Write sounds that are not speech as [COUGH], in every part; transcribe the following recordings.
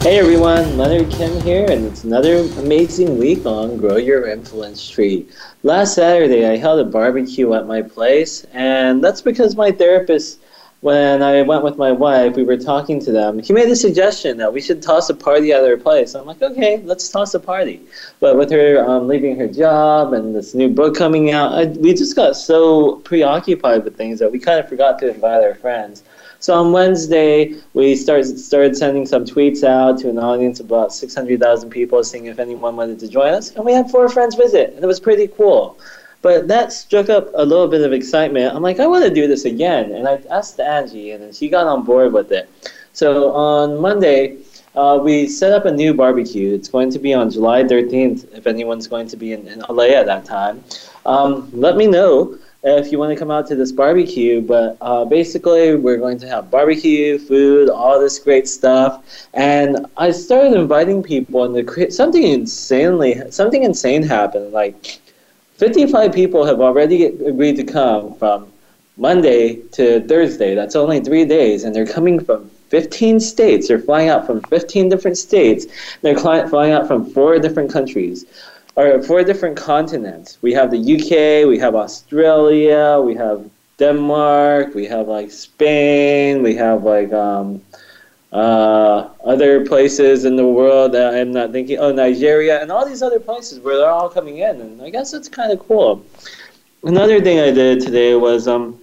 Hey everyone, Leonard Kim here, and it's another amazing week on Grow Your Influence Tree. Last Saturday, I held a barbecue at my place, and that's because my therapist, when I went with my wife, we were talking to them. He made a suggestion that we should toss a party at our place. I'm like, okay, let's toss a party. But with her um, leaving her job and this new book coming out, I, we just got so preoccupied with things that we kind of forgot to invite our friends. So on Wednesday, we started started sending some tweets out to an audience of about 600,000 people, seeing if anyone wanted to join us, and we had four friends visit, and it was pretty cool. But that struck up a little bit of excitement. I'm like, I want to do this again, and I asked Angie, and she got on board with it. So on Monday, uh, we set up a new barbecue. It's going to be on July 13th. If anyone's going to be in, in LA at that time, um, let me know if you want to come out to this barbecue. But uh, basically, we're going to have barbecue, food, all this great stuff. And I started inviting people, and the, something insanely, something insane happened. Like 55 people have already agreed to come from Monday to Thursday. That's only three days, and they're coming from 15 states. They're flying out from 15 different states. They're flying out from four different countries or four different continents. We have the UK, we have Australia, we have Denmark, we have like Spain, we have like um, uh, other places in the world that I'm not thinking. Oh, Nigeria, and all these other places where they're all coming in, and I guess that's kind of cool. Another thing I did today was um,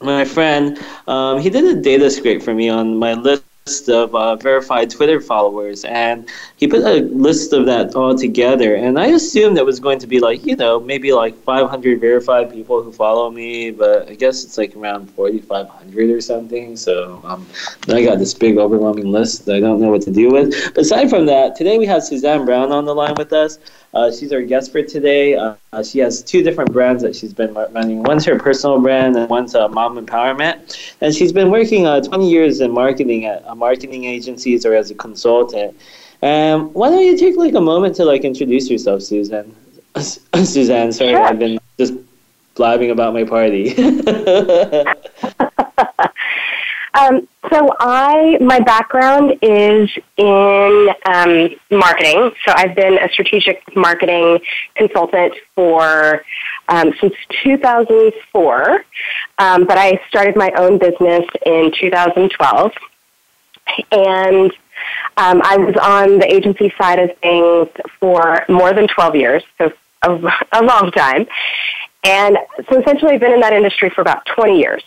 my friend, um, he did a data scrape for me on my list list of uh, verified Twitter followers, and he put a list of that all together. And I assumed it was going to be like, you know, maybe like 500 verified people who follow me, but I guess it's like around 4,500 or something. So um, I got this big, overwhelming list that I don't know what to do with. But aside from that, today we have Suzanne Brown on the line with us. Uh, she's our guest for today. Uh, she has two different brands that she's been running. One's her personal brand, and one's uh, Mom Empowerment. And she's been working uh, 20 years in marketing at uh, marketing agencies or as a consultant. Um, why don't you take like a moment to like introduce yourself, Susan? [LAUGHS] Suzanne, sorry, sure. I've been just blabbing about my party. [LAUGHS] [LAUGHS] Um, so I, my background is in um, marketing. So I've been a strategic marketing consultant for um, since 2004. Um, but I started my own business in 2012, and um, I was on the agency side of things for more than 12 years, so a, [LAUGHS] a long time. And so essentially, I've been in that industry for about 20 years.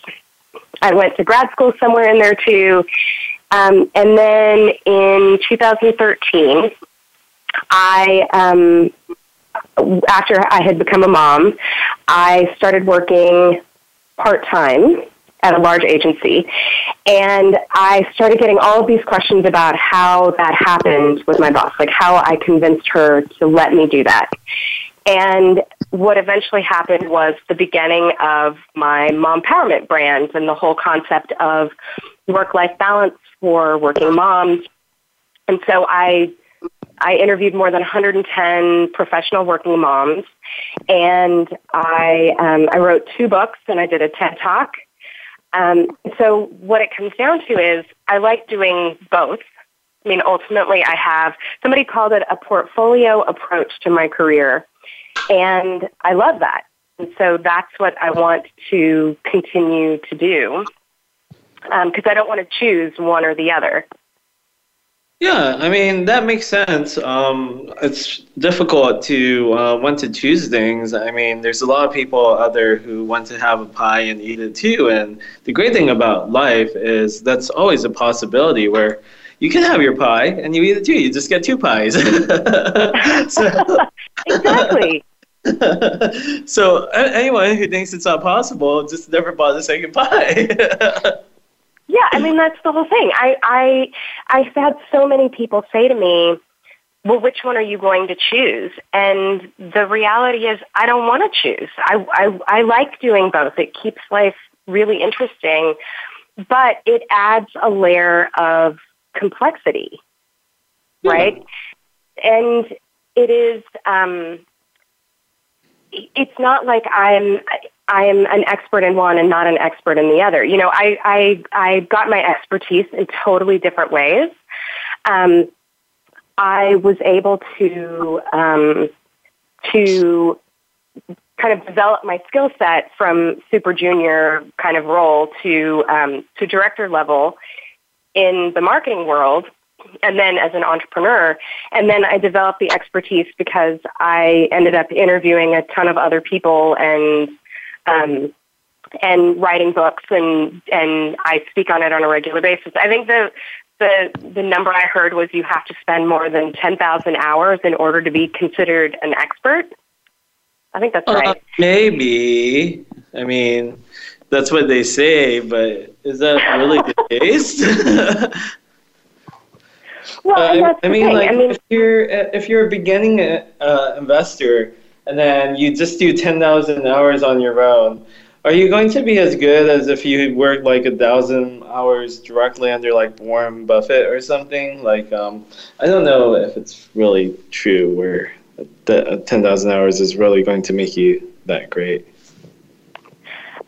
I went to grad school somewhere in there too. Um, and then in 2013, I, um, after I had become a mom, I started working part time at a large agency. And I started getting all of these questions about how that happened with my boss, like how I convinced her to let me do that. And what eventually happened was the beginning of my mom empowerment brand and the whole concept of work life balance for working moms. And so I I interviewed more than 110 professional working moms, and I um, I wrote two books and I did a TED talk. Um, so what it comes down to is I like doing both. I mean, ultimately, I have somebody called it a portfolio approach to my career. And I love that. And so that's what I want to continue to do because um, I don't want to choose one or the other. Yeah, I mean that makes sense. Um, it's difficult to uh, want to choose things. I mean, there's a lot of people out there who want to have a pie and eat it too. And the great thing about life is that's always a possibility where you can have your pie and you eat it too. You just get two pies. [LAUGHS] so, [LAUGHS] exactly. [LAUGHS] so anyone who thinks it's not possible just never a second pie. [LAUGHS] yeah, I mean that's the whole thing. I I I've had so many people say to me, well, which one are you going to choose? And the reality is, I don't want to choose. I, I, I like doing both. It keeps life really interesting, but it adds a layer of complexity, right? And it is, um, it's not like I'm, I'm an expert in one and not an expert in the other. You know, I, I, I got my expertise in totally different ways. Um, I was able to um, to kind of develop my skill set from super junior kind of role to um, to director level in the marketing world and then as an entrepreneur and then i developed the expertise because i ended up interviewing a ton of other people and um, and writing books and and i speak on it on a regular basis i think the the the number I heard was you have to spend more than ten thousand hours in order to be considered an expert. I think that's uh, right. Maybe. I mean, that's what they say, but is that really the [LAUGHS] case? [LAUGHS] well, uh, I, mean, like I mean, if you're if you're a beginning uh, investor and then you just do ten thousand hours on your own are you going to be as good as if you worked like a thousand hours directly under like Warren Buffett or something? Like, um, I don't know if it's really true where the ten thousand hours is really going to make you that great.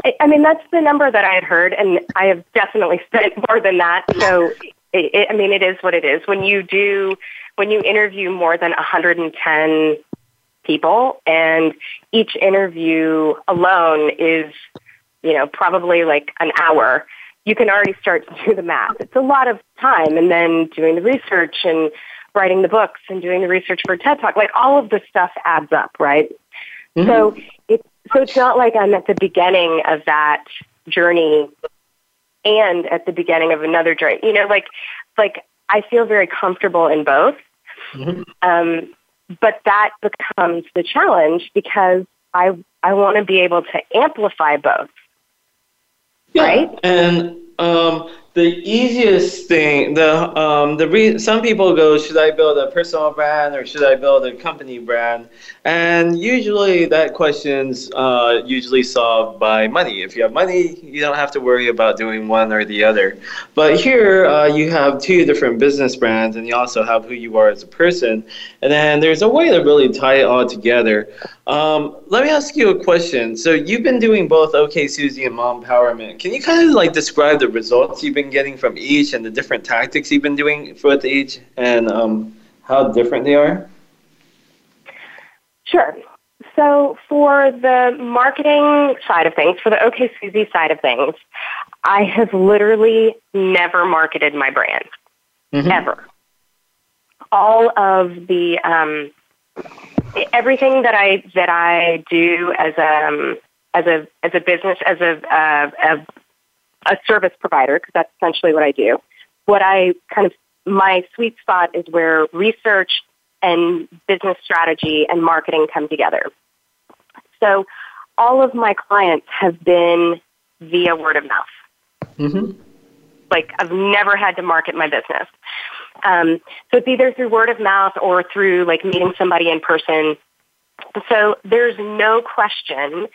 I, I mean, that's the number that I had heard, and I have definitely spent more than that. So, it, it, I mean, it is what it is. When you do, when you interview more than 110 people and each interview alone is, you know, probably like an hour. You can already start to do the math. It's a lot of time and then doing the research and writing the books and doing the research for TED Talk. Like all of the stuff adds up, right? Mm-hmm. So it so it's not like I'm at the beginning of that journey and at the beginning of another journey. You know, like like I feel very comfortable in both. Mm-hmm. Um, but that becomes the challenge because I I want to be able to amplify both. Yeah, right? And um, the easiest thing, the um, the re- some people go, should I build a personal brand or should I build a company brand? And usually that question's uh, usually solved by money. If you have money, you don't have to worry about doing one or the other. But here uh, you have two different business brands, and you also have who you are as a person. And then there's a way to really tie it all together. Um, let me ask you a question. So you've been doing both OK Susie and Mom Empowerment. Can you kind of like describe the results you've been getting from each and the different tactics you've been doing with each and um, how different they are? Sure. So for the marketing side of things, for the OK Susie side of things, I have literally never marketed my brand mm-hmm. ever. All of the um, everything that I that I do as a um, as a as a business as a uh, a, a service provider because that's essentially what I do. What I kind of my sweet spot is where research and business strategy and marketing come together. So all of my clients have been via word of mouth. Mm-hmm. Like I've never had to market my business. Um, so it's either through word of mouth or through like meeting somebody in person. So there's no question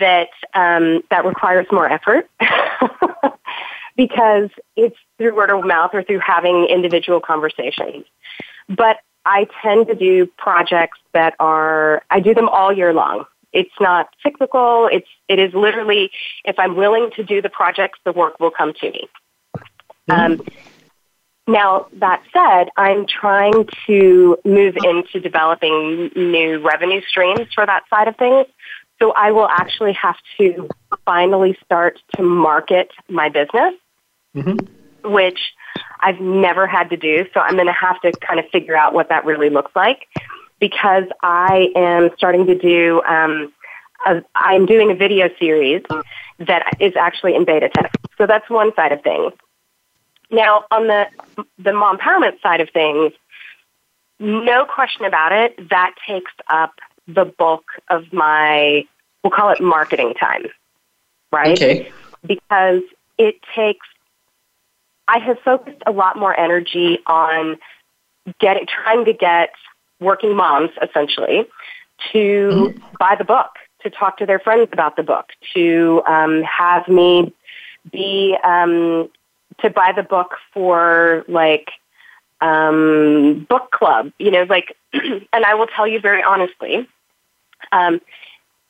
that um, that requires more effort [LAUGHS] because it's through word of mouth or through having individual conversations. But I tend to do projects that are I do them all year long. It's not cyclical. It's it is literally if I'm willing to do the projects, the work will come to me. Mm-hmm. Um, now, that said, I'm trying to move into developing new revenue streams for that side of things. So I will actually have to finally start to market my business, mm-hmm. which I've never had to do. So I'm going to have to kind of figure out what that really looks like because I am starting to do, um, a, I'm doing a video series that is actually in beta test. So that's one side of things. Now, on the the mom empowerment side of things, no question about it, that takes up the bulk of my we'll call it marketing time, right? Okay. Because it takes I have focused a lot more energy on getting, trying to get working moms essentially to mm-hmm. buy the book, to talk to their friends about the book, to um, have me be um, to buy the book for like um, book club, you know, like, [CLEARS THROAT] and I will tell you very honestly, um,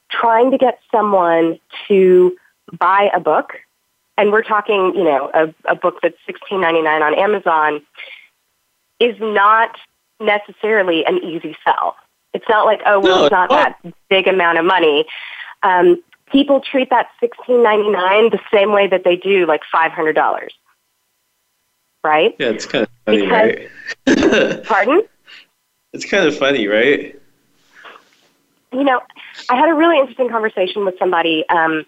trying to get someone to buy a book, and we're talking, you know, a, a book that's sixteen ninety nine on Amazon, is not necessarily an easy sell. It's not like, oh, well, no, it's not that big amount of money. Um, people treat that sixteen ninety nine the same way that they do like five hundred dollars, right? Yeah, it's kind of funny, because, right? [LAUGHS] pardon? It's kind of funny, right? You know, I had a really interesting conversation with somebody. Um,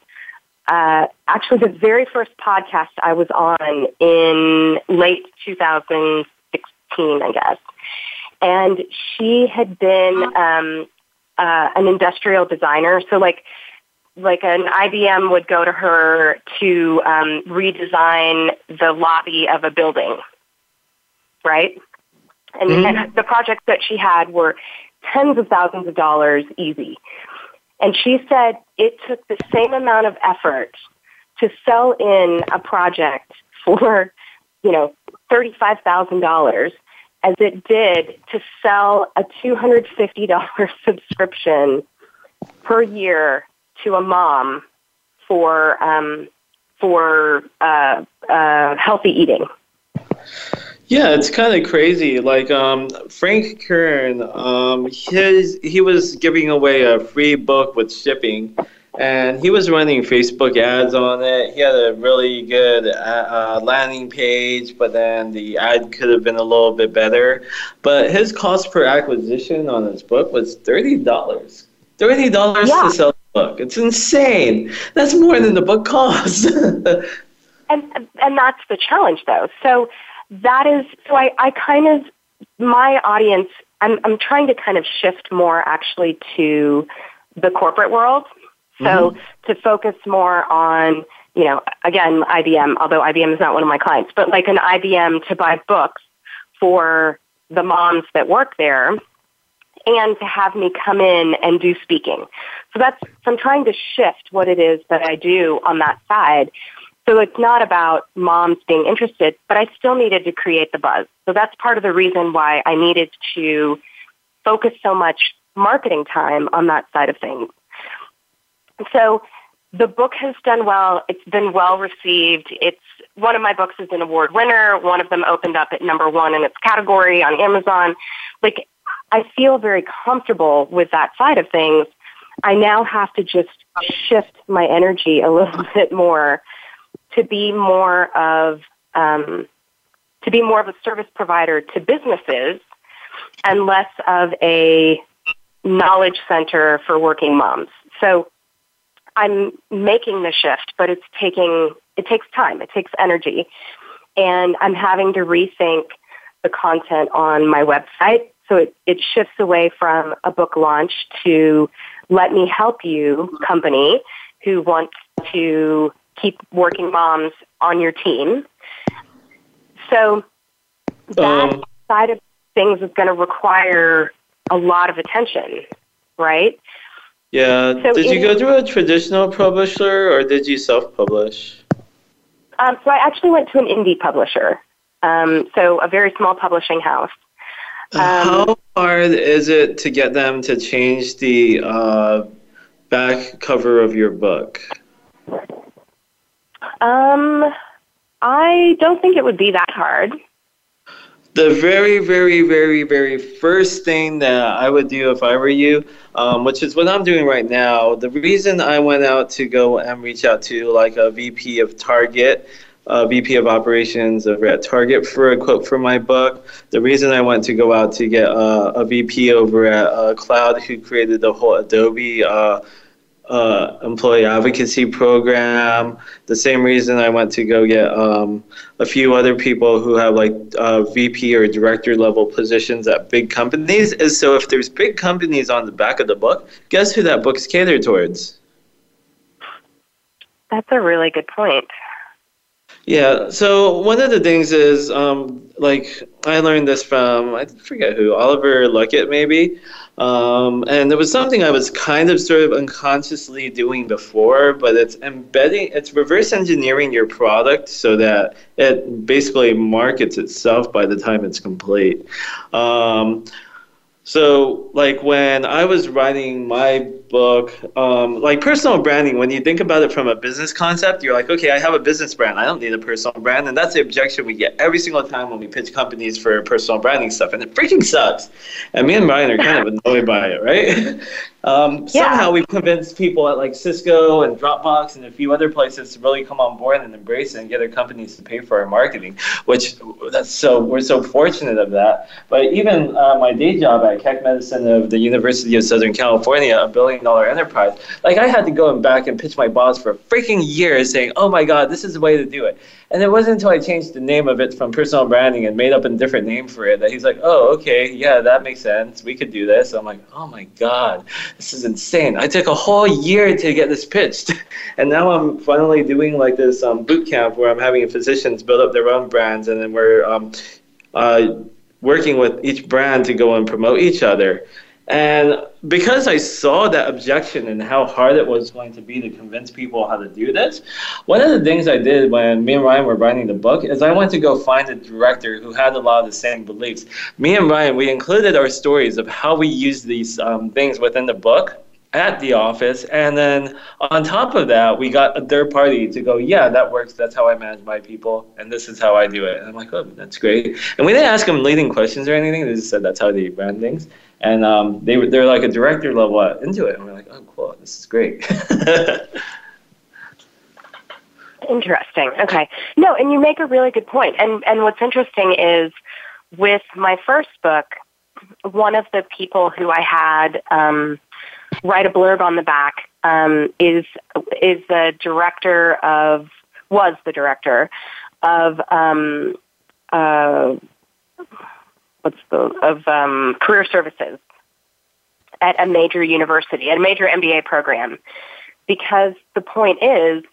uh, actually, the very first podcast I was on in late 2016, I guess, and she had been um, uh, an industrial designer. So, like, like an IBM would go to her to um, redesign the lobby of a building, right? And, mm-hmm. and the projects that she had were tens of thousands of dollars easy. And she said it took the same amount of effort to sell in a project for, you know, $35,000 as it did to sell a $250 [LAUGHS] subscription per year to a mom for um, for uh, uh, healthy eating. Yeah, it's kind of crazy. Like um, Frank Kern, um, his he was giving away a free book with shipping, and he was running Facebook ads on it. He had a really good uh, uh, landing page, but then the ad could have been a little bit better. But his cost per acquisition on his book was thirty dollars. Thirty dollars yeah. to sell the book. It's insane. That's more than the book costs. [LAUGHS] and and that's the challenge, though. So that is so I, I kind of my audience I'm I'm trying to kind of shift more actually to the corporate world. So mm-hmm. to focus more on, you know, again, IBM, although IBM is not one of my clients, but like an IBM to buy books for the moms that work there and to have me come in and do speaking. So that's, so I'm trying to shift what it is that I do on that side so it's not about moms being interested, but I still needed to create the buzz. So that's part of the reason why I needed to focus so much marketing time on that side of things. So the book has done well. It's been well received. It's one of my books is an award winner. One of them opened up at number one in its category on Amazon. Like I feel very comfortable with that side of things. I now have to just shift my energy a little [LAUGHS] bit more to be more of um, to be more of a service provider to businesses and less of a knowledge center for working moms. So I'm making the shift, but it's taking it takes time, it takes energy, and I'm having to rethink the content on my website. So it, it shifts away from a book launch to let me help you company who wants to keep working moms on your team. So that um, side of things is going to require a lot of attention, right? Yeah. So did you go through a traditional publisher or did you self publish? Um, so I actually went to an indie publisher, um, so a very small publishing house. Um, How hard is it to get them to change the uh, back cover of your book? Um, I don't think it would be that hard. The very, very, very, very first thing that I would do if I were you, um, which is what I'm doing right now, the reason I went out to go and reach out to like a VP of Target, a VP of operations over at Target for a quote for my book. The reason I went to go out to get uh, a VP over at uh, Cloud who created the whole Adobe uh, employee advocacy program. The same reason I went to go get um, a few other people who have like uh, VP or director level positions at big companies is so if there's big companies on the back of the book, guess who that book's catered towards? That's a really good point. Yeah. So one of the things is, um, like, I learned this from I forget who Oliver Luckett maybe, um, and it was something I was kind of sort of unconsciously doing before, but it's embedding, it's reverse engineering your product so that it basically markets itself by the time it's complete. Um, so, like when I was writing my book, um, like personal branding, when you think about it from a business concept, you're like, okay, I have a business brand. I don't need a personal brand. And that's the objection we get every single time when we pitch companies for personal branding stuff. And it freaking sucks. And me and Brian are kind of [LAUGHS] annoyed by it, right? Um, yeah. Somehow we've convinced people at like Cisco and Dropbox and a few other places to really come on board and embrace it and get their companies to pay for our marketing, which that's so we're so fortunate of that. But even uh, my day job at Keck Medicine of the University of Southern California, a billion dollar enterprise, like I had to go and back and pitch my boss for freaking years saying, oh my God, this is the way to do it. And it wasn't until I changed the name of it from personal branding and made up a different name for it that he's like, oh, okay, yeah, that makes sense. We could do this. I'm like, oh my God, this is insane. I took a whole year to get this pitched. [LAUGHS] and now I'm finally doing like this um, boot camp where I'm having physicians build up their own brands and then we're um, uh, working with each brand to go and promote each other. And because I saw that objection and how hard it was going to be to convince people how to do this, one of the things I did when me and Ryan were writing the book is I went to go find a director who had a lot of the same beliefs. Me and Ryan, we included our stories of how we use these um, things within the book at the office. And then on top of that, we got a third party to go, yeah, that works. That's how I manage my people. And this is how I do it. And I'm like, oh, that's great. And we didn't ask them leading questions or anything. They just said that's how they ran things and um, they they're like a director level into it, and we're like, oh, cool, this is great. [LAUGHS] interesting. Okay, no, and you make a really good point. And and what's interesting is with my first book, one of the people who I had um, write a blurb on the back um, is is the director of was the director of um, uh, what's the of um, career services at a major university, at a major MBA program, because the point is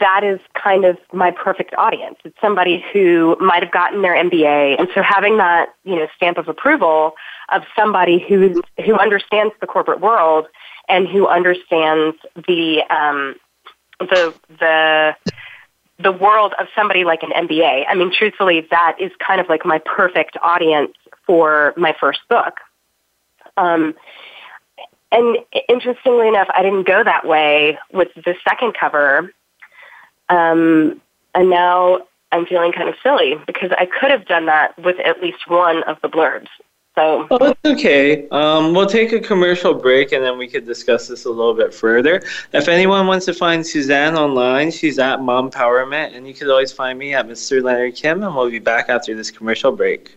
that is kind of my perfect audience. It's somebody who might have gotten their MBA, and so having that you know stamp of approval of somebody who who understands the corporate world and who understands the um, the the the world of somebody like an MBA. I mean, truthfully, that is kind of like my perfect audience for my first book. Um, and interestingly enough, I didn't go that way with the second cover. Um, and now I'm feeling kind of silly because I could have done that with at least one of the blurbs. So oh, it's okay. Um, we'll take a commercial break and then we could discuss this a little bit further. If anyone wants to find Suzanne online, she's at Mom Mompowerment, and you could always find me at Mr. Leonard Kim, and we'll be back after this commercial break.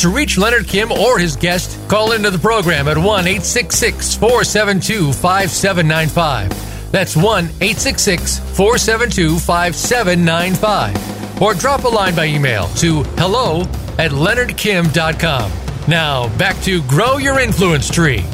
To reach Leonard Kim or his guest, call into the program at 1 866 472 5795. That's 1 866 472 5795. Or drop a line by email to hello at leonardkim.com. Now, back to Grow Your Influence Tree.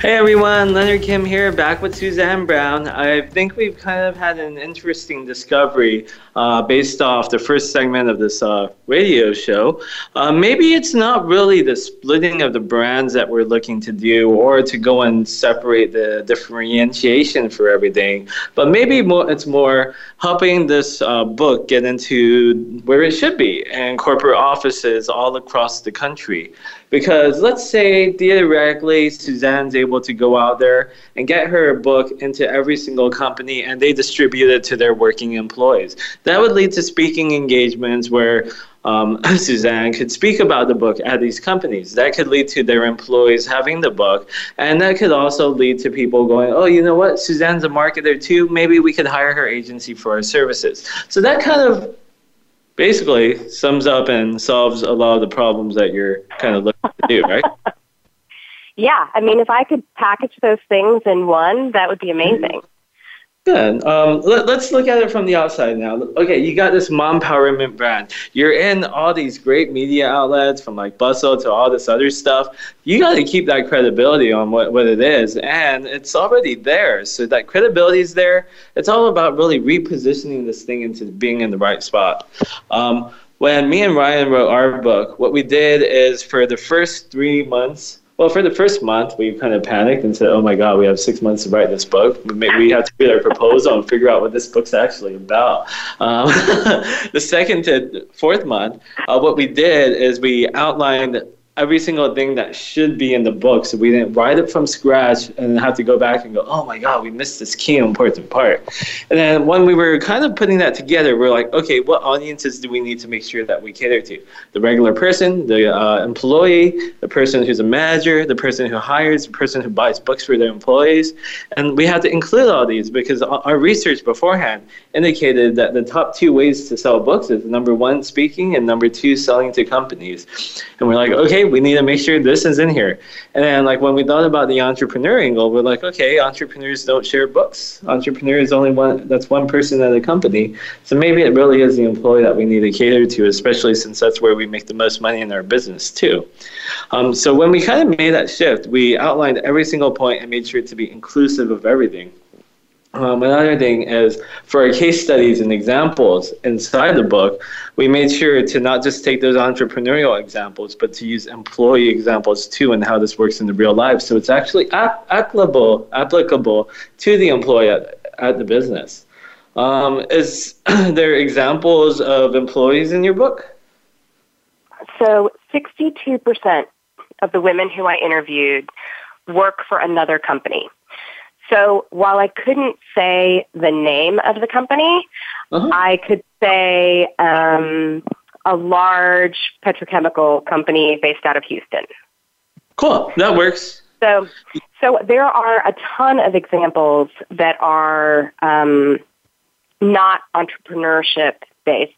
Hey everyone, Leonard Kim here, back with Suzanne Brown. I think we've kind of had an interesting discovery uh, based off the first segment of this uh, radio show. Uh, maybe it's not really the splitting of the brands that we're looking to do or to go and separate the differentiation for everything, but maybe more, it's more helping this uh, book get into where it should be and corporate offices all across the country. Because let's say theoretically Suzanne's able to go out there and get her book into every single company and they distribute it to their working employees. That would lead to speaking engagements where um, [LAUGHS] Suzanne could speak about the book at these companies. That could lead to their employees having the book. And that could also lead to people going, oh, you know what? Suzanne's a marketer too. Maybe we could hire her agency for our services. So that kind of basically sums up and solves a lot of the problems that you're kind of looking to do, [LAUGHS] right? yeah, I mean, if I could package those things in one, that would be amazing. Good. Um, let, us look at it from the outside now. Okay, you got this mom empowerment brand. You're in all these great media outlets from like Bustle to all this other stuff. You got to keep that credibility on what, what it is, and it's already there. So that credibility is there. It's all about really repositioning this thing into being in the right spot. Um, when me and Ryan wrote our book, what we did is for the first three months, well, for the first month, we kind of panicked and said, "Oh my God, we have six months to write this book. We have to create our proposal and figure out what this book's actually about." Um, [LAUGHS] the second to fourth month, uh, what we did is we outlined every single thing that should be in the book. So we didn't write it from scratch and then have to go back and go, oh my God, we missed this key important part. And then when we were kind of putting that together, we're like, okay, what audiences do we need to make sure that we cater to? The regular person, the uh, employee, the person who's a manager, the person who hires, the person who buys books for their employees. And we had to include all these because our research beforehand indicated that the top two ways to sell books is number one, speaking, and number two, selling to companies. And we're like, okay, we need to make sure this is in here. And then, like, when we thought about the entrepreneur angle, we're like, okay, entrepreneurs don't share books. Entrepreneur is only one, that's one person at a company. So maybe it really is the employee that we need to cater to, especially since that's where we make the most money in our business, too. Um, so when we kind of made that shift, we outlined every single point and made sure to be inclusive of everything. Um, another thing is for our case studies and examples inside the book, we made sure to not just take those entrepreneurial examples, but to use employee examples too and how this works in the real life. So it's actually applicable, applicable to the employee at, at the business. Um, is [CLEARS THROAT] there examples of employees in your book? So 62% of the women who I interviewed work for another company. So while I couldn't say the name of the company, uh-huh. I could say um, a large petrochemical company based out of Houston. Cool, that works. So, so there are a ton of examples that are um, not entrepreneurship based,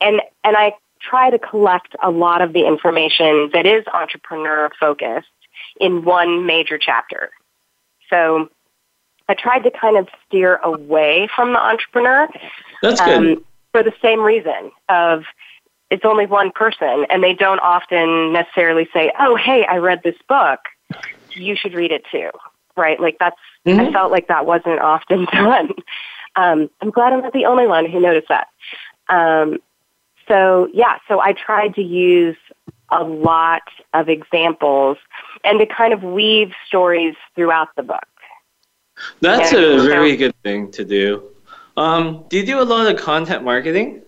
and and I try to collect a lot of the information that is entrepreneur focused in one major chapter. So I tried to kind of steer away from the entrepreneur. That's good. Um, for the same reason of it's only one person and they don't often necessarily say, oh, hey, I read this book. You should read it too. Right? Like that's, mm-hmm. I felt like that wasn't often [LAUGHS] done. Um, I'm glad I'm not the only one who noticed that. Um, so yeah, so I tried to use a lot of examples and to kind of weave stories throughout the book. That's a very good thing to do. Um, do you do a lot of content marketing?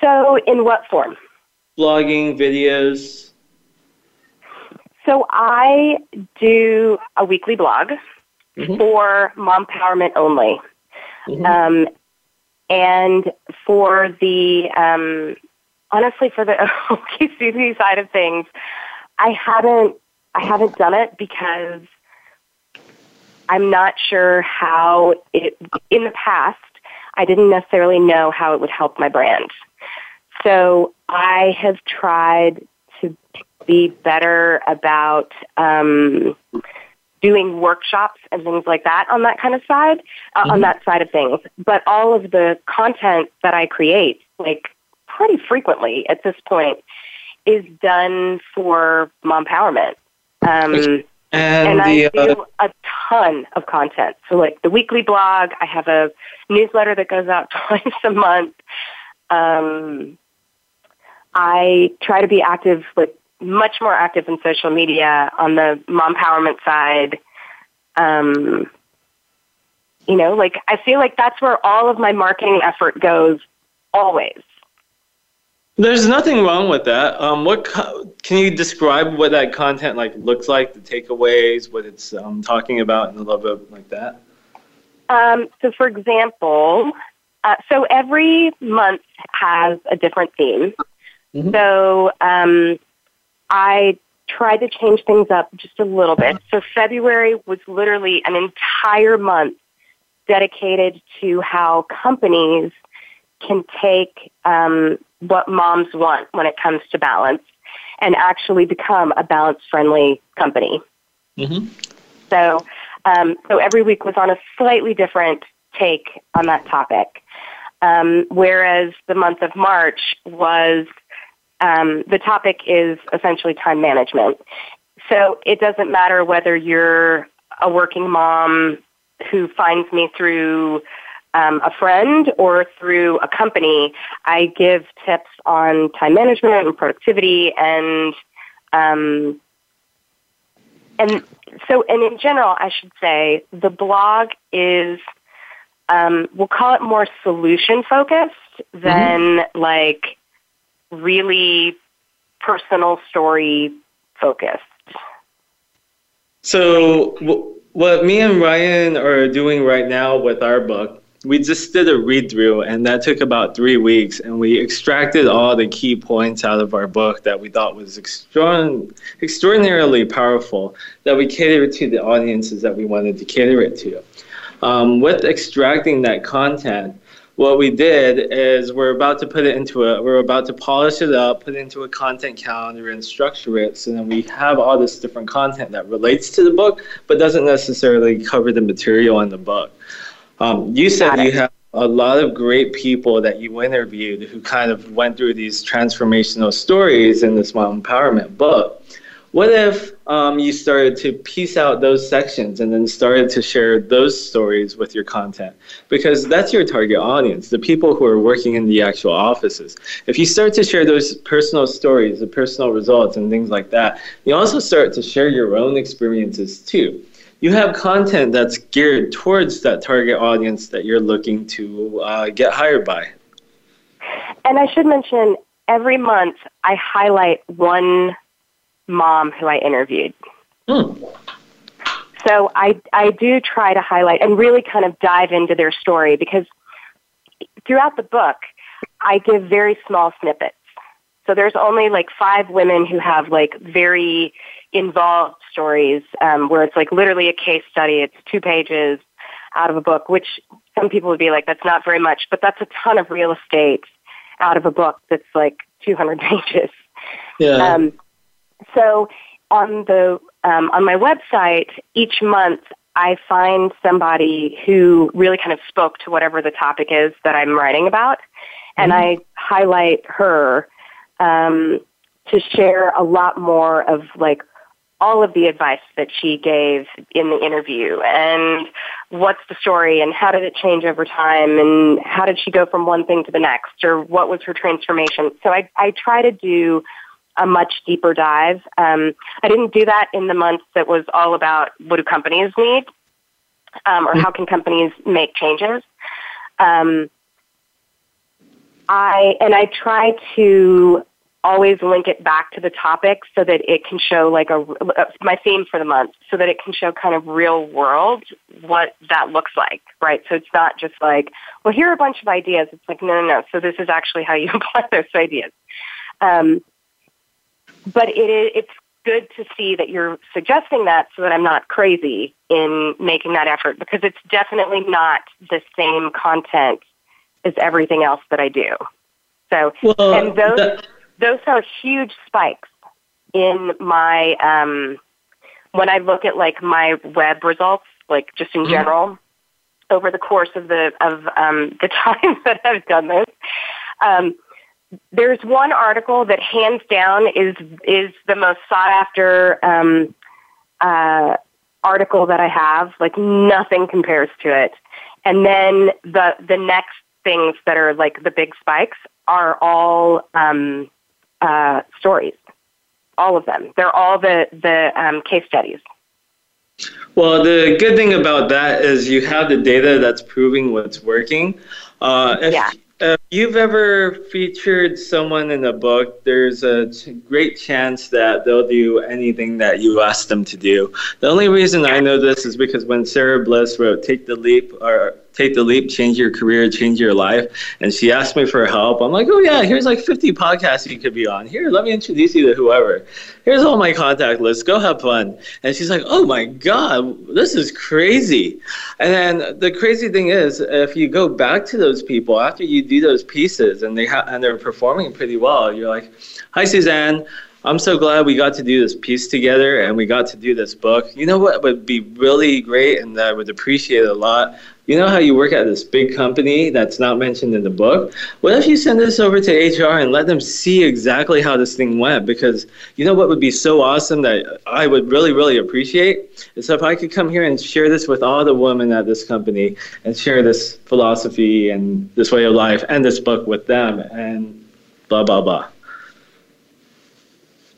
So, in what form? Blogging, videos. So, I do a weekly blog mm-hmm. for mom empowerment only. Mm-hmm. Um, and for the um, honestly, for the [LAUGHS] OKCD side of things, I haven't I haven't done it because I'm not sure how it. In the past, I didn't necessarily know how it would help my brand. So I have tried to be better about um, doing workshops and things like that on that kind of side, uh, mm-hmm. on that side of things. But all of the content that I create, like pretty frequently at this point, is done for mom empowerment. Um, and, and the, I do uh, a ton of content. So, like the weekly blog, I have a newsletter that goes out [LAUGHS] twice a month. Um, I try to be active, like much more active in social media on the mom empowerment side. Um, you know, like I feel like that's where all of my marketing effort goes always. There's nothing wrong with that. Um, what co- can you describe what that content like looks like, the takeaways, what it's um, talking about, and a little bit like that? Um, so, for example, uh, so every month has a different theme. Mm-hmm. So, um, I tried to change things up just a little bit. So, February was literally an entire month dedicated to how companies can take um, what moms want when it comes to balance and actually become a balance friendly company. Mm-hmm. So, um, so every week was on a slightly different take on that topic. Um, whereas the month of March was um, the topic is essentially time management. So it doesn't matter whether you're a working mom who finds me through um, a friend or through a company, I give tips on time management and productivity and um, and so and in general, I should say the blog is um, we'll call it more solution focused than mm-hmm. like really personal story focused. So, w- what me and Ryan are doing right now with our book we just did a read through and that took about three weeks and we extracted all the key points out of our book that we thought was extraordinarily powerful that we catered to the audiences that we wanted to cater it to. Um, with extracting that content what we did is we're about to put it into a we're about to polish it up put it into a content calendar and structure it so then we have all this different content that relates to the book but doesn't necessarily cover the material in the book um, you said you have a lot of great people that you interviewed who kind of went through these transformational stories in this mom empowerment book. What if um, you started to piece out those sections and then started to share those stories with your content? Because that's your target audience, the people who are working in the actual offices. If you start to share those personal stories, the personal results, and things like that, you also start to share your own experiences too you have content that's geared towards that target audience that you're looking to uh, get hired by. And I should mention every month I highlight one mom who I interviewed. Hmm. So I, I do try to highlight and really kind of dive into their story because throughout the book, I give very small snippets. So there's only like five women who have like very involved stories um, where it's like literally a case study. It's two pages out of a book, which some people would be like, that's not very much, but that's a ton of real estate out of a book that's like 200 [LAUGHS] pages. Yeah. Um, so on the um, on my website, each month I find somebody who really kind of spoke to whatever the topic is that I'm writing about, and mm-hmm. I highlight her um, to share a lot more of like all of the advice that she gave in the interview and what's the story and how did it change over time and how did she go from one thing to the next or what was her transformation. So I, I try to do a much deeper dive. Um, I didn't do that in the month that was all about what do companies need um, or how can companies make changes. Um, I and I try to always link it back to the topic so that it can show like a my theme for the month so that it can show kind of real world what that looks like right? So it's not just like well here are a bunch of ideas. It's like no no no. So this is actually how you [LAUGHS] apply those ideas. Um, but it is it's good to see that you're suggesting that so that I'm not crazy in making that effort because it's definitely not the same content as everything else that I do. So, Well, and those that- those are huge spikes in my um, when I look at like my web results, like just in general, over the course of the of um, the [LAUGHS] time that I've done this. Um, there's one article that hands down is is the most sought after um, uh, article that I have. Like nothing compares to it. And then the the next things that are like the big spikes are all um, uh, stories. All of them. They're all the the um, case studies. Well, the good thing about that is you have the data that's proving what's working. Uh, if, Yeah. if you've ever featured someone in a book, there's a great chance that they'll do anything that you ask them to do. The only reason I know this is because when Sara Bliss wrote "Take the Leap" or "Take the Leap, Change Your Career, Change Your Life," and she asked me for help, I'm like, "Oh yeah, here's like 50 podcasts you could be on. Here, let me introduce you to whoever. Here's all my contact lists. Go have fun." And she's like, "Oh my god, this is crazy." And then the crazy thing is, if you go back to those people after you do those pieces and they ha- and they're performing pretty well, you're like, "Hi, Suzanne." I'm so glad we got to do this piece together and we got to do this book. You know what would be really great and that I would appreciate a lot? You know how you work at this big company that's not mentioned in the book? What if you send this over to HR and let them see exactly how this thing went? Because you know what would be so awesome that I would really, really appreciate is if I could come here and share this with all the women at this company and share this philosophy and this way of life and this book with them and blah, blah, blah.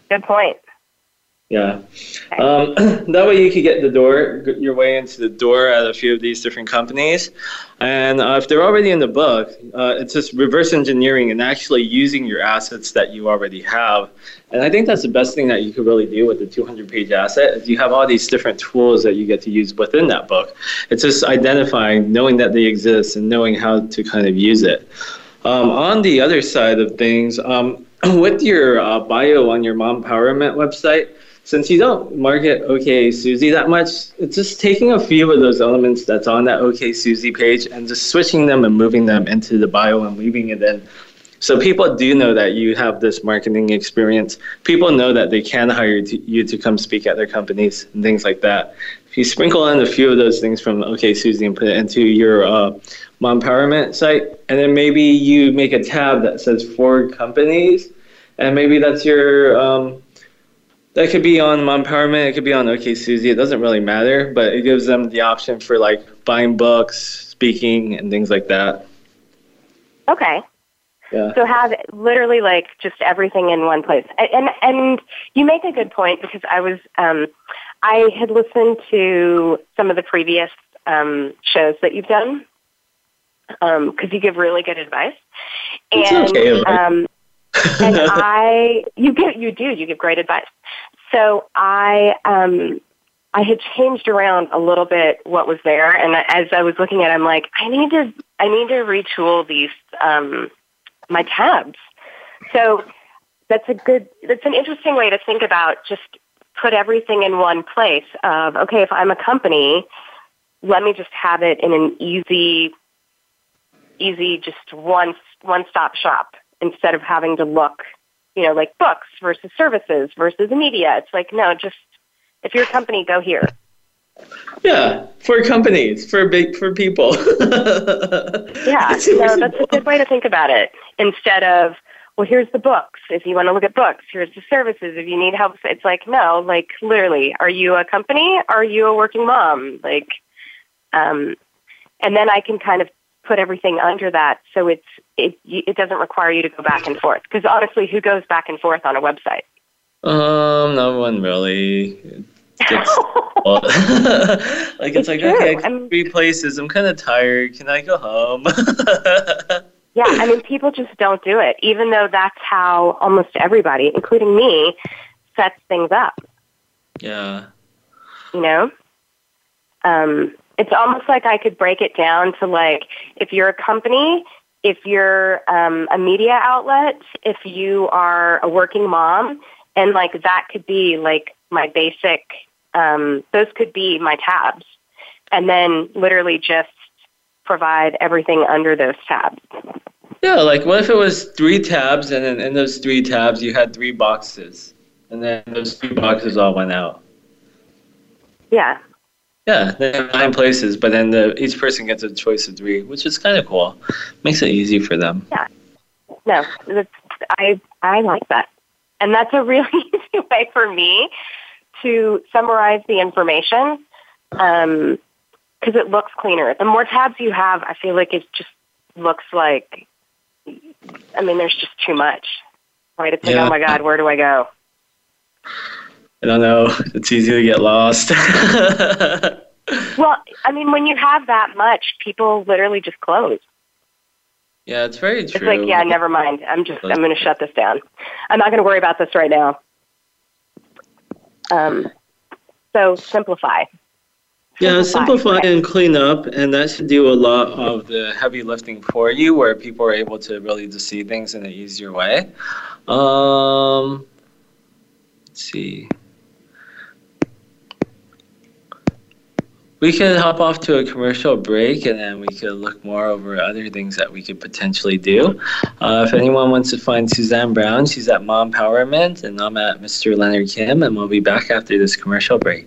Good point. Yeah. Um, [CLEARS THROAT] that way you could get the door, your way into the door at a few of these different companies. And uh, if they're already in the book, uh, it's just reverse engineering and actually using your assets that you already have. And I think that's the best thing that you could really do with the 200 page asset is you have all these different tools that you get to use within that book. It's just identifying, knowing that they exist and knowing how to kind of use it. Um, on the other side of things, um, [CLEARS THROAT] with your uh, bio on your mom empowerment website, since you don't market OK Susie that much, it's just taking a few of those elements that's on that OK Susie page and just switching them and moving them into the bio and leaving it in. So people do know that you have this marketing experience. People know that they can hire you to come speak at their companies and things like that. If you sprinkle in a few of those things from OK Susie and put it into your uh, empowerment site, and then maybe you make a tab that says for companies, and maybe that's your um, that could be on Mom Empowerment. It could be on OK Susie. It doesn't really matter, but it gives them the option for like buying books, speaking, and things like that. Okay. Yeah. So have literally like just everything in one place. And and you make a good point because I was um, I had listened to some of the previous um, shows that you've done because you give really good advice. It's and okay, right? um, [LAUGHS] and I you give you do you give great advice. So I um I had changed around a little bit what was there, and as I was looking at, it, I'm like, I need to I need to retool these um my tabs. So that's a good that's an interesting way to think about just put everything in one place of okay if I'm a company let me just have it in an easy easy just one one stop shop instead of having to look you know like books versus services versus media. It's like no just if you're a company go here. Yeah, for companies, for big, for people. [LAUGHS] yeah so that's a good way to think about it. Instead of well here's the books. If you want to look at books here's the services. If you need help it's like no like literally are you a company? Are you a working mom? Like um and then i can kind of put everything under that. So it's it it doesn't require you to go back and forth because honestly who goes back and forth on a website Um, no one really. [LAUGHS] It gets- [LAUGHS] like it's, It's like true. okay, I I can three places. I'm kind of tired. Can I go home? [LAUGHS] Yeah, I mean, people just don't do it, even though that's how almost everybody, including me, sets things up. yeah. You know, um, it's almost like I could break it down to like if you're a company, if you're um, a media outlet, if you are a working mom, and like that could be like my basic. Um, those could be my tabs, and then literally just provide everything under those tabs. Yeah, like what if it was three tabs and then in those three tabs you had three boxes and then those three boxes all went out? Yeah. Yeah, they have nine places, but then the, each person gets a choice of three, which is kind of cool. Makes it easy for them. Yeah. No, that's, I I like that, and that's a really [LAUGHS] easy way for me to summarize the information because um, it looks cleaner. The more tabs you have, I feel like it just looks like. I mean, there's just too much. Right? It's like, Yeah. oh my god, where do I go? I don't know. [LAUGHS] It's easy to get lost. [LAUGHS] Well, I mean, when you have that much, people literally just close. yeah, it's very true. It's like, yeah, never mind. I'm just, I'm going to shut this down. I'm not going to worry about this right now. Um, so simplify. Yeah, Simplify. and clean up, and that should do a lot of the heavy lifting for you, where people are able to really just see things in an easier way. Um, let's see. We could hop off to a commercial break, and then we could look more over other things that we could potentially do. Uh, if anyone wants to find Suzanne Brown, she's at Mom Empowerment, and I'm at Mr. Leonard Kim, and we'll be back after this commercial break.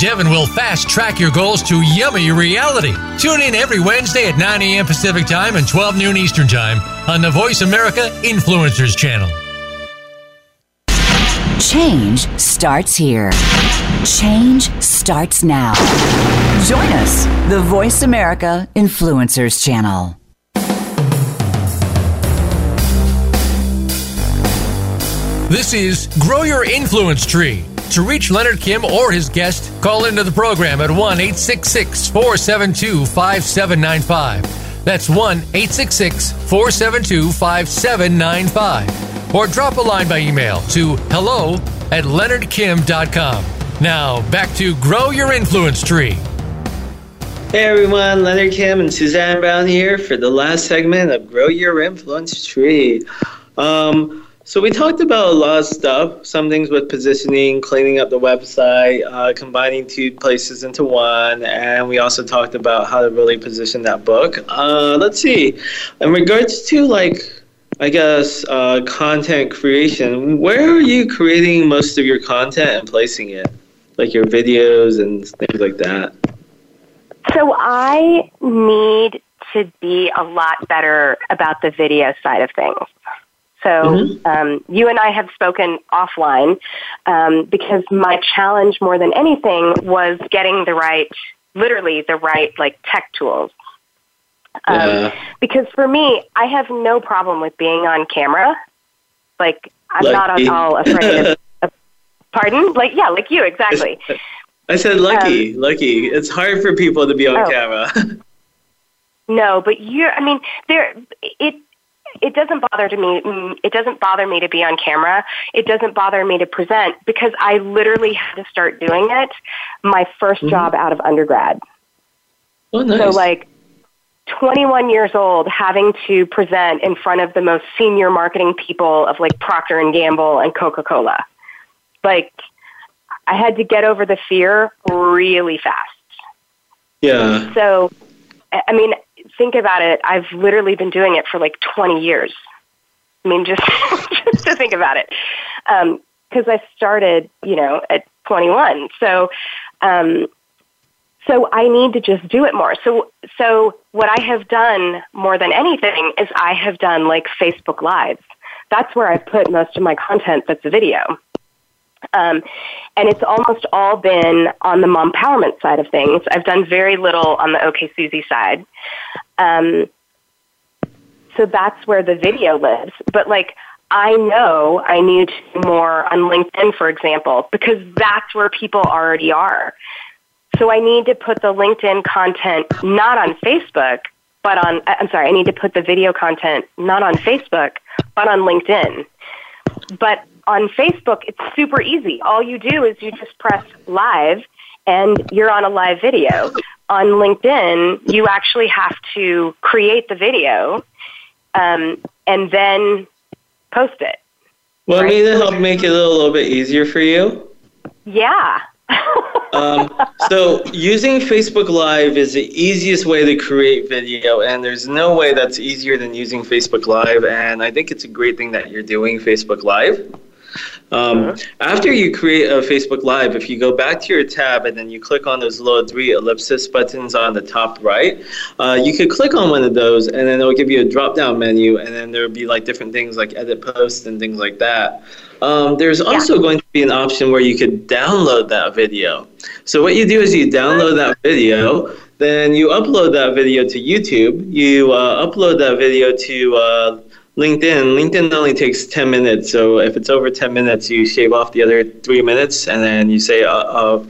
Devin will fast track your goals to yummy reality. Tune in every Wednesday at 9 a.m. Pacific Time and 12 noon Eastern Time on the Voice America Influencers Channel. Change starts here. Change starts now. Join us, the Voice America Influencers Channel. This is Grow Your Influence Tree. To reach Leonard Kim or his guest, call into the program at 1 866 472 5795. That's 1 866 472 5795. Or drop a line by email to hello at leonardkim.com. Now, back to Grow Your Influence Tree. Hey everyone, Leonard Kim and Suzanne Brown here for the last segment of Grow Your Influence Tree. Um, so we talked about a lot of stuff, some things with positioning, cleaning up the website, uh, combining two places into one, and we also talked about how to really position that book. Uh, let's see, in regards to like, I guess, uh, content creation, where are you creating most of your content and placing it? Like your videos and things like that. So I need to be a lot better about the video side of things. So Mhm. um, you and I have spoken offline um, because my challenge more than anything was getting the right, literally the right like tech tools. Um, Yeah. Because for me, I have no problem with being on camera. Like I'm not at all afraid of, [LAUGHS] of. Pardon? Like yeah, like you exactly. I said lucky, lucky. It's hard for people to be on Um, Oh. camera. [LAUGHS] No, but you're. I mean, there. It it doesn't bother to me. It doesn't bother me to be on camera. It doesn't bother me to present because I literally had to start doing it my 1st mm-hmm. job out of undergrad. oh, nice. So like. 21 years old having to present in front of the most senior marketing people of like Procter and Gamble and Coca-Cola. Like I had to get over the fear really fast. yeah. So, I mean, think about it. I've literally been doing it for like 20 years. I mean, just [LAUGHS] just to think about it, because um, I started, you know, at 21. So, um, so I need to just do it more. So, so what I have done more than anything is I have done like Facebook Lives. That's where I've put most of my content that's a video. Um, and it's almost all been on the mom empowerment side of things. I've done very little on the OK Susie side. Um, so that's where the video lives. But like, I know I need more on LinkedIn, for example, because that's where people already are. So I need to put the LinkedIn content not on Facebook, but on, I'm sorry, I need to put the video content not on Facebook, but on LinkedIn. But on Facebook, it's super easy. All you do is you just press live and you're on a live video. On LinkedIn, you actually have to create the video um, and then post it. Well, right? I mean, to help make it a little, little bit easier for you. Yeah. [LAUGHS] um, so using Facebook Live is the easiest way to create video, and there's no way that's easier than using Facebook Live. And I think it's a great thing that you're doing Facebook Live. Um, uh-huh. After you create a Facebook Live, if you go back to your tab and then you click on those little three ellipsis buttons on the top right, uh, you could click on one of those and then it'll give you a drop down menu and then there'll be like different things like edit posts and things like that. Um, there's also yeah. going to be an option where you could download that video. So what you do is you download that video, then you upload that video to YouTube. You uh, upload that video to uh, LinkedIn, LinkedIn only takes 10 minutes. So if it's over 10 minutes, you shave off the other three minutes and then you say, uh, uh,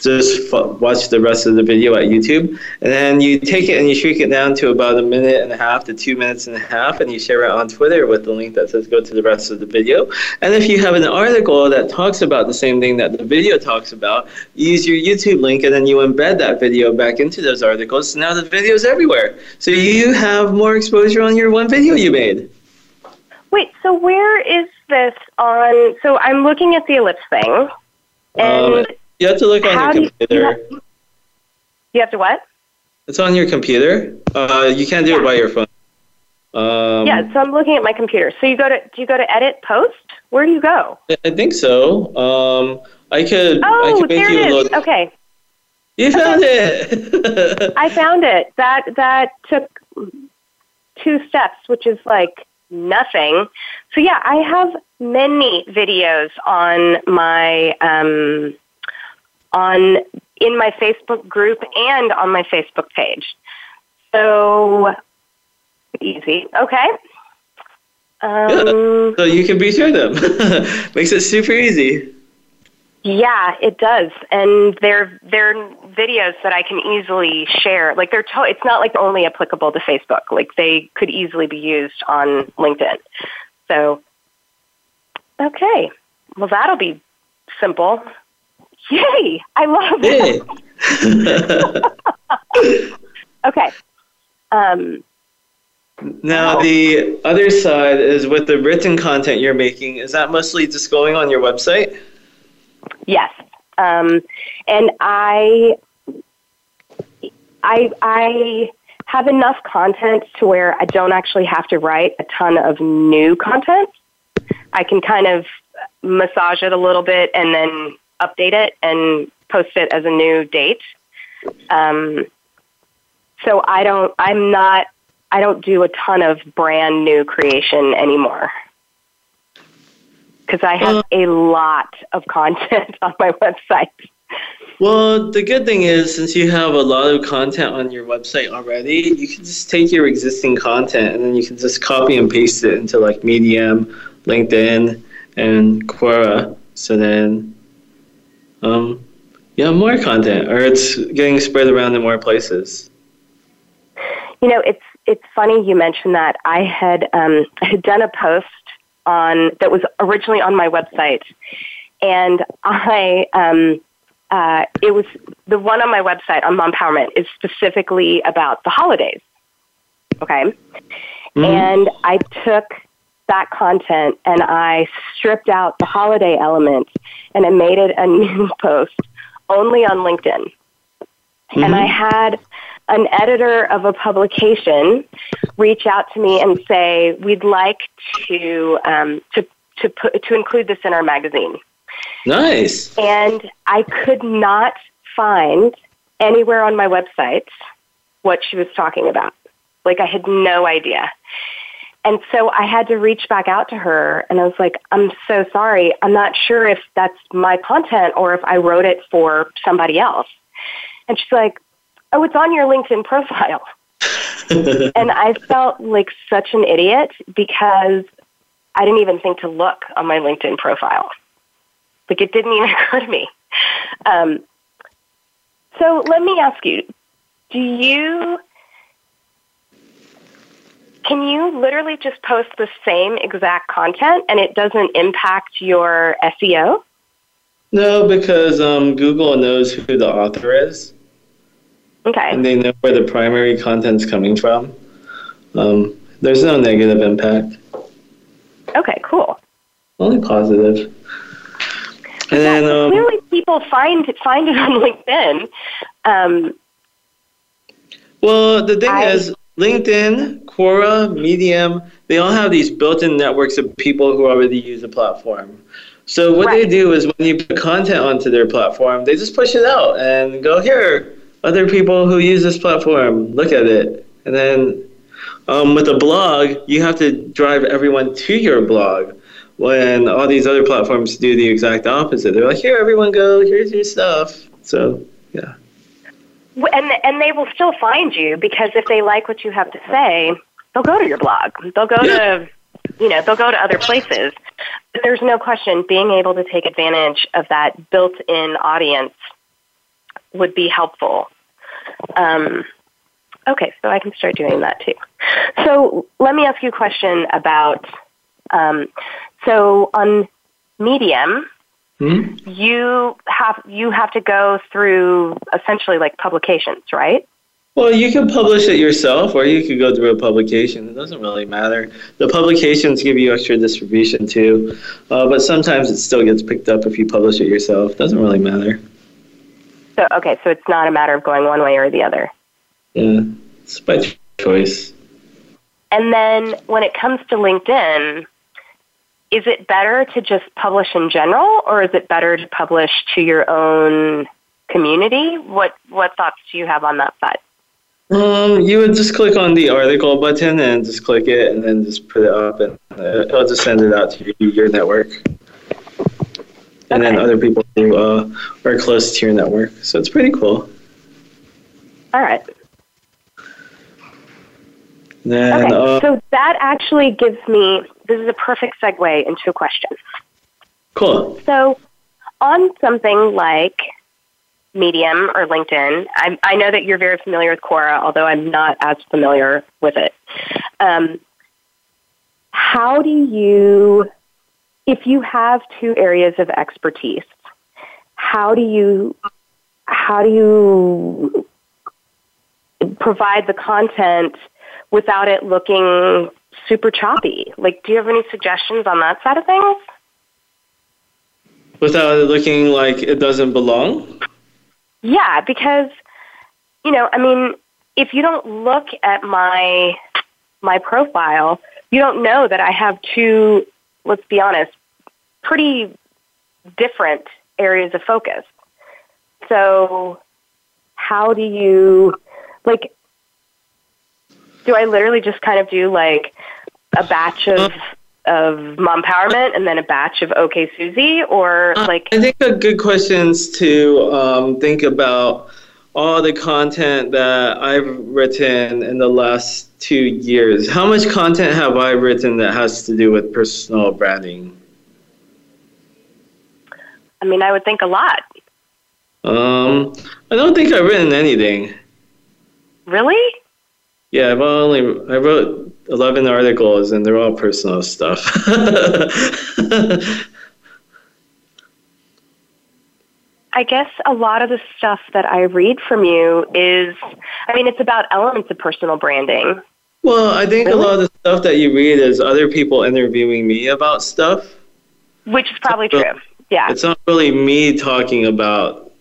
just watch the rest of the video at YouTube. And then you take it and you shrink it down to about a minute and a half to two minutes and a half, and you share it on Twitter with the link that says go to the rest of the video. And if you have an article that talks about the same thing that the video talks about, use your YouTube link and then you embed that video back into those articles. So now the video is everywhere. So you have more exposure on your one video you made. Wait, so where is this on? So I'm looking at the ellipse thing. And um, you have to look on your computer. You have, you have, to what? It's on your computer. Uh, you can't do yeah. it by your phone. Um, yeah, so I'm looking at my computer. So you go to do you go to edit post? Where do you go? I think so. Um, I could. Oh, I could there it is. Load. Okay. You found it. I found it. That that took two steps, which is like nothing. So yeah, I have many videos on my um, on in my Facebook group and on my Facebook page. So easy. Okay. Um, so you can be sure them. [LAUGHS] Makes it super easy. Yeah, it does, and they're they're videos that I can easily share. Like they're to- it's not like only applicable to Facebook. Like they could easily be used on LinkedIn. So, okay, well that'll be simple. Yay! I love it. [LAUGHS] okay. Um, now the other side is with the written content you're making. Is that mostly just going on your website? Yes. Um, and I, I, I have enough content to where I don't actually have to write a ton of new content. I can kind of massage it a little bit and then update it and post it as a new date. Um, so I don't, I'm not, I don't do a ton of brand new creation anymore because I have a lot of content [LAUGHS] on my website. Well, the good thing is, since you have a lot of content on your website already, you can just take your existing content and then you can just copy and paste it into like Medium, LinkedIn, and Quora. So then, um, you have more content, or it's getting spread around in more places. You know, it's it's funny you mentioned that. I had um, I [LAUGHS] had done a post on that was originally on my website, and I um, uh, it was the one on my website on Mom Empowerment is specifically about the holidays. Okay, mm-hmm. and I took that content and I stripped out the holiday element and I made it a [LAUGHS] new post only on LinkedIn. Mm-hmm. And I had an editor of a publication reach out to me and say, "We'd like to um, to to put to include this in our magazine." Nice. And I could not find anywhere on my website what she was talking about. Like I had no idea. And so I had to reach back out to her and I was like, I'm so sorry. I'm not sure if that's my content or if I wrote it for somebody else. And she's like, Oh, it's on your LinkedIn profile. [LAUGHS] and I felt like such an idiot because I didn't even think to look on my LinkedIn profile. Like it didn't [LAUGHS] even occur to me. Um, so let me ask you: Do you can you literally just post the same exact content and it doesn't impact your SEO? No, because um, Google knows who the author is. Okay. And they know where the primary content's coming from. Um, there's no negative impact. Okay, cool. Only positive. And yeah, then um, clearly people find find it [LAUGHS] on LinkedIn. Um, well, the thing I- is, LinkedIn, Quora, Medium, they all have these built-in networks of people who already use the platform. So what they do is when you put content onto their platform, they just push it out and go here. Other people who use this platform, look at it, and then um, with a blog, you have to drive everyone to your blog. When all these other platforms do the exact opposite, they're like, "Here, everyone, go. Here's your stuff." So, yeah. and and they will still find you because if they like what you have to say, they'll go to your blog. They'll go Yeah. to you know they'll go to other places. But there's no question being able to take advantage of that built-in audience would be helpful. Um, okay, so I can start doing that too. So let me ask you a question about. Um, so on Medium, Hmm? you have you have to go through essentially like publications, right? Well, you can publish it yourself, or you could go through a publication. It doesn't really matter. The publications give you extra distribution too, uh, but sometimes it still gets picked up if you publish it yourself. It Doesn't really matter. So okay, so it's not a matter of going one way or the other. Yeah, it's by choice. And then when it comes to LinkedIn, is it better to just publish in general or is it better to publish to your own community? What what thoughts do you have on that side? Um, you would just click on the article button and just click it, and then just put it up, and uh, it'll just send it out to your, your network. And then other people who uh, are close to your network. So it's pretty cool. All right. Then, Okay. uh, so that actually gives me this is a perfect segue into a question. cool. So, on something like Medium or LinkedIn, I, I know that you're very familiar with Quora, although I'm not as familiar with it. Um, how do you, if you have two areas of expertise, how do you, how do you provide the content without it looking super choppy? Like, do you have any suggestions on that side of things? Without it looking like it doesn't belong. Yeah, because you know, I mean, if you don't look at my my profile, you don't know that I have two, let's be honest, pretty different areas of focus. So, how do you like do I literally just kind of do like a batch of of mom empowerment and then a batch of OK Susie or like I think a good question is to um, think about all the content that I've written in the last two years. How much content have I written that has to do with personal branding? I mean, I would think a lot. Um, I don't think I've written anything. Really? Yeah, I've only I wrote eleven articles, and they're all personal stuff. [LAUGHS] I guess a lot of the stuff that I read from you is, I mean, it's about elements of personal branding. well, I think a lot of the stuff that you read is other people interviewing me about stuff. Which is probably true. Yeah. It's not really me talking about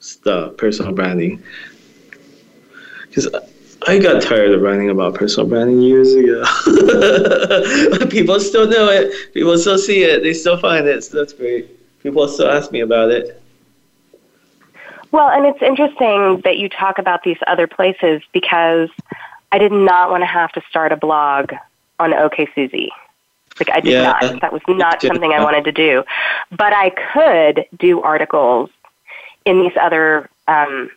stuff, personal branding. Because I got tired of writing about personal branding years ago. [LAUGHS] People still know it. People still see it. They still find it. So that's great. People still ask me about it. Well, and it's interesting that you talk about these other places because I did not want to have to start a blog on OK Susie. Like I did yeah, not. That was not something I wanted to do. But I could do articles in these other um,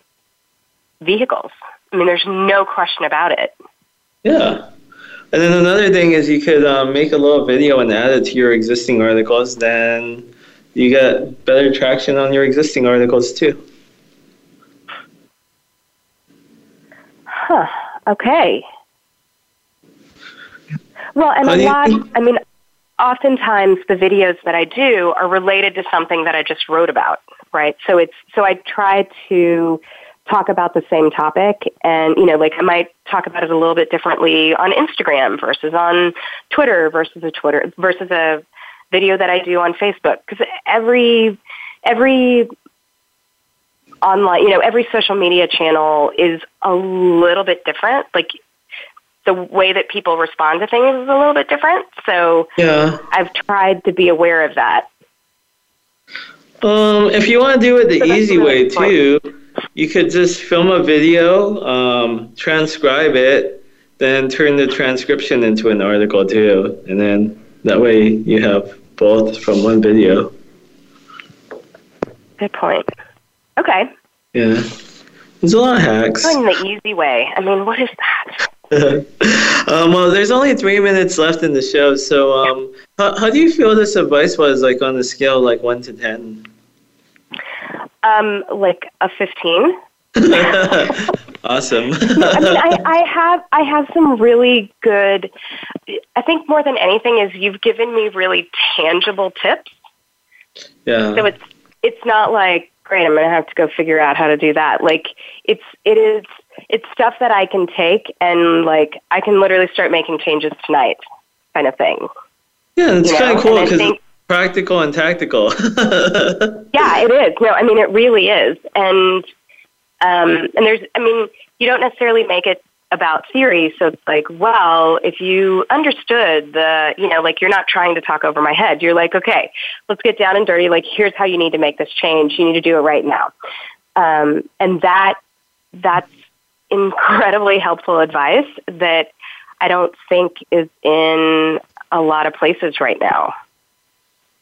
vehicles. I mean, there's no question about it. Yeah. And then another thing is you could um, make a little video and add it to your existing articles. Then you get better traction on your existing articles too. Huh. Okay. Well, and a lot, I mean, oftentimes the videos that I do are related to something that I just wrote about, right? So it's, so I try to talk about the same topic and, you know, like I might talk about it a little bit differently on Instagram versus on Twitter versus a Twitter versus a video that I do on Facebook because every, every online, you know, every social media channel is a little bit different. Like the way that people respond to things is a little bit different. So yeah. I've tried to be aware of that. Um, if you want to do it the so easy way too, you could just film a video, um, transcribe it, then turn the transcription into an article too, and then that way you have both from one video. Good point. Okay. Yeah. There's a lot of hacks. Going the easy way. I mean, what is that? [LAUGHS] um, well, there's only three minutes left in the show, so um, how, how do you feel this advice was like on the scale like one to ten? Um, like a fifteen. [LAUGHS] awesome. [LAUGHS] I mean, I, I have I have some really good. I think more than anything is you've given me really tangible tips. Yeah. So it's it's not like great, I'm going to have to go figure out how to do that. Like it's it is it's stuff that I can take and like I can literally start making changes tonight, kind of thing. Yeah, it's kind of cool because practical and tactical. [LAUGHS] yeah, it is. No, I mean it really is, and um, and there's I mean you don't necessarily make it about theory. So it's like, well, if you understood the, you know, like you're not trying to talk over my head. You're like, okay, let's get down and dirty. Like, here's how you need to make this change. You need to do it right now. Um, and that, that's incredibly helpful advice that I don't think is in a lot of places right now.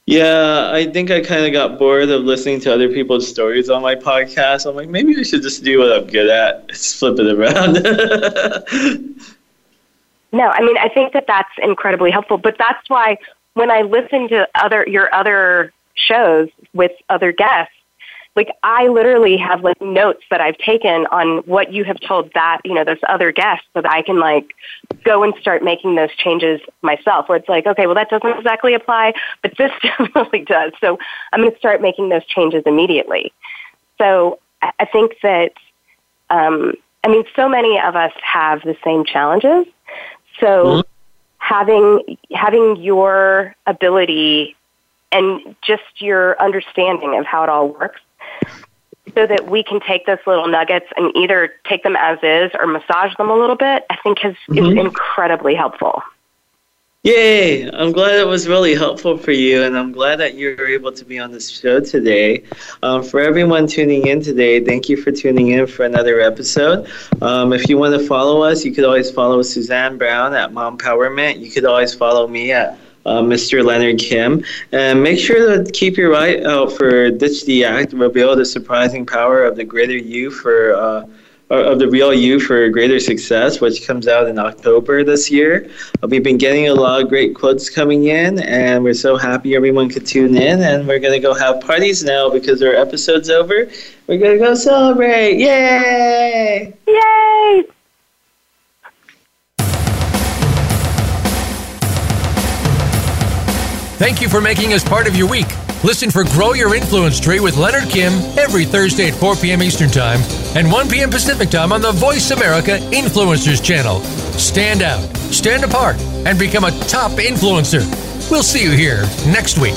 Yeah, I think I kind of got bored of listening to other people's stories on my podcast. I'm like, maybe I should just do what I'm good at, [LAUGHS] just flip it around. [LAUGHS] no, I mean, I think that that's incredibly helpful. But that's why when I listen to other your other shows with other guests, like I literally have like notes that I've taken on what you have told that, you know, those other guests so that I can like go and start making those changes myself where it's like, okay, well that doesn't exactly apply, but this [LAUGHS] definitely does. So I'm going to start making those changes immediately. So I think that, um, I mean, so many of us have the same challenges. So mm-hmm. having, having your ability and just your understanding of how it all works so that we can take those little nuggets and either take them as is or massage them a little bit, I think has, mm-hmm. is incredibly helpful. Yay! I'm glad it was really helpful for you, and I'm glad that you were able to be on this show today. Um, for everyone tuning in today, thank you for tuning in for another episode. Um, if you want to follow us, you could always follow Suzanne Brown at Mompowerment. You could always follow me at uh, Mr. Leonard Kim. And make sure to keep your eye out for Ditch the Act, reveal the surprising power of the greater you for. Uh, of the real you for greater success, which comes out in October this year. Uh, we've been getting a lot of great quotes coming in, and we're so happy everyone could tune in. And we're gonna go have parties now because our episode's over. We're gonna go celebrate! Yay! Yay! Thank you for making us part of your week. Listen for Grow Your Influence Tree with Leonard Kim every Thursday at 4 p.m. Eastern Time and 1 p.m. Pacific Time on the Voice America Influencers channel. Stand out, stand apart, and become a top influencer. We'll see you here next week.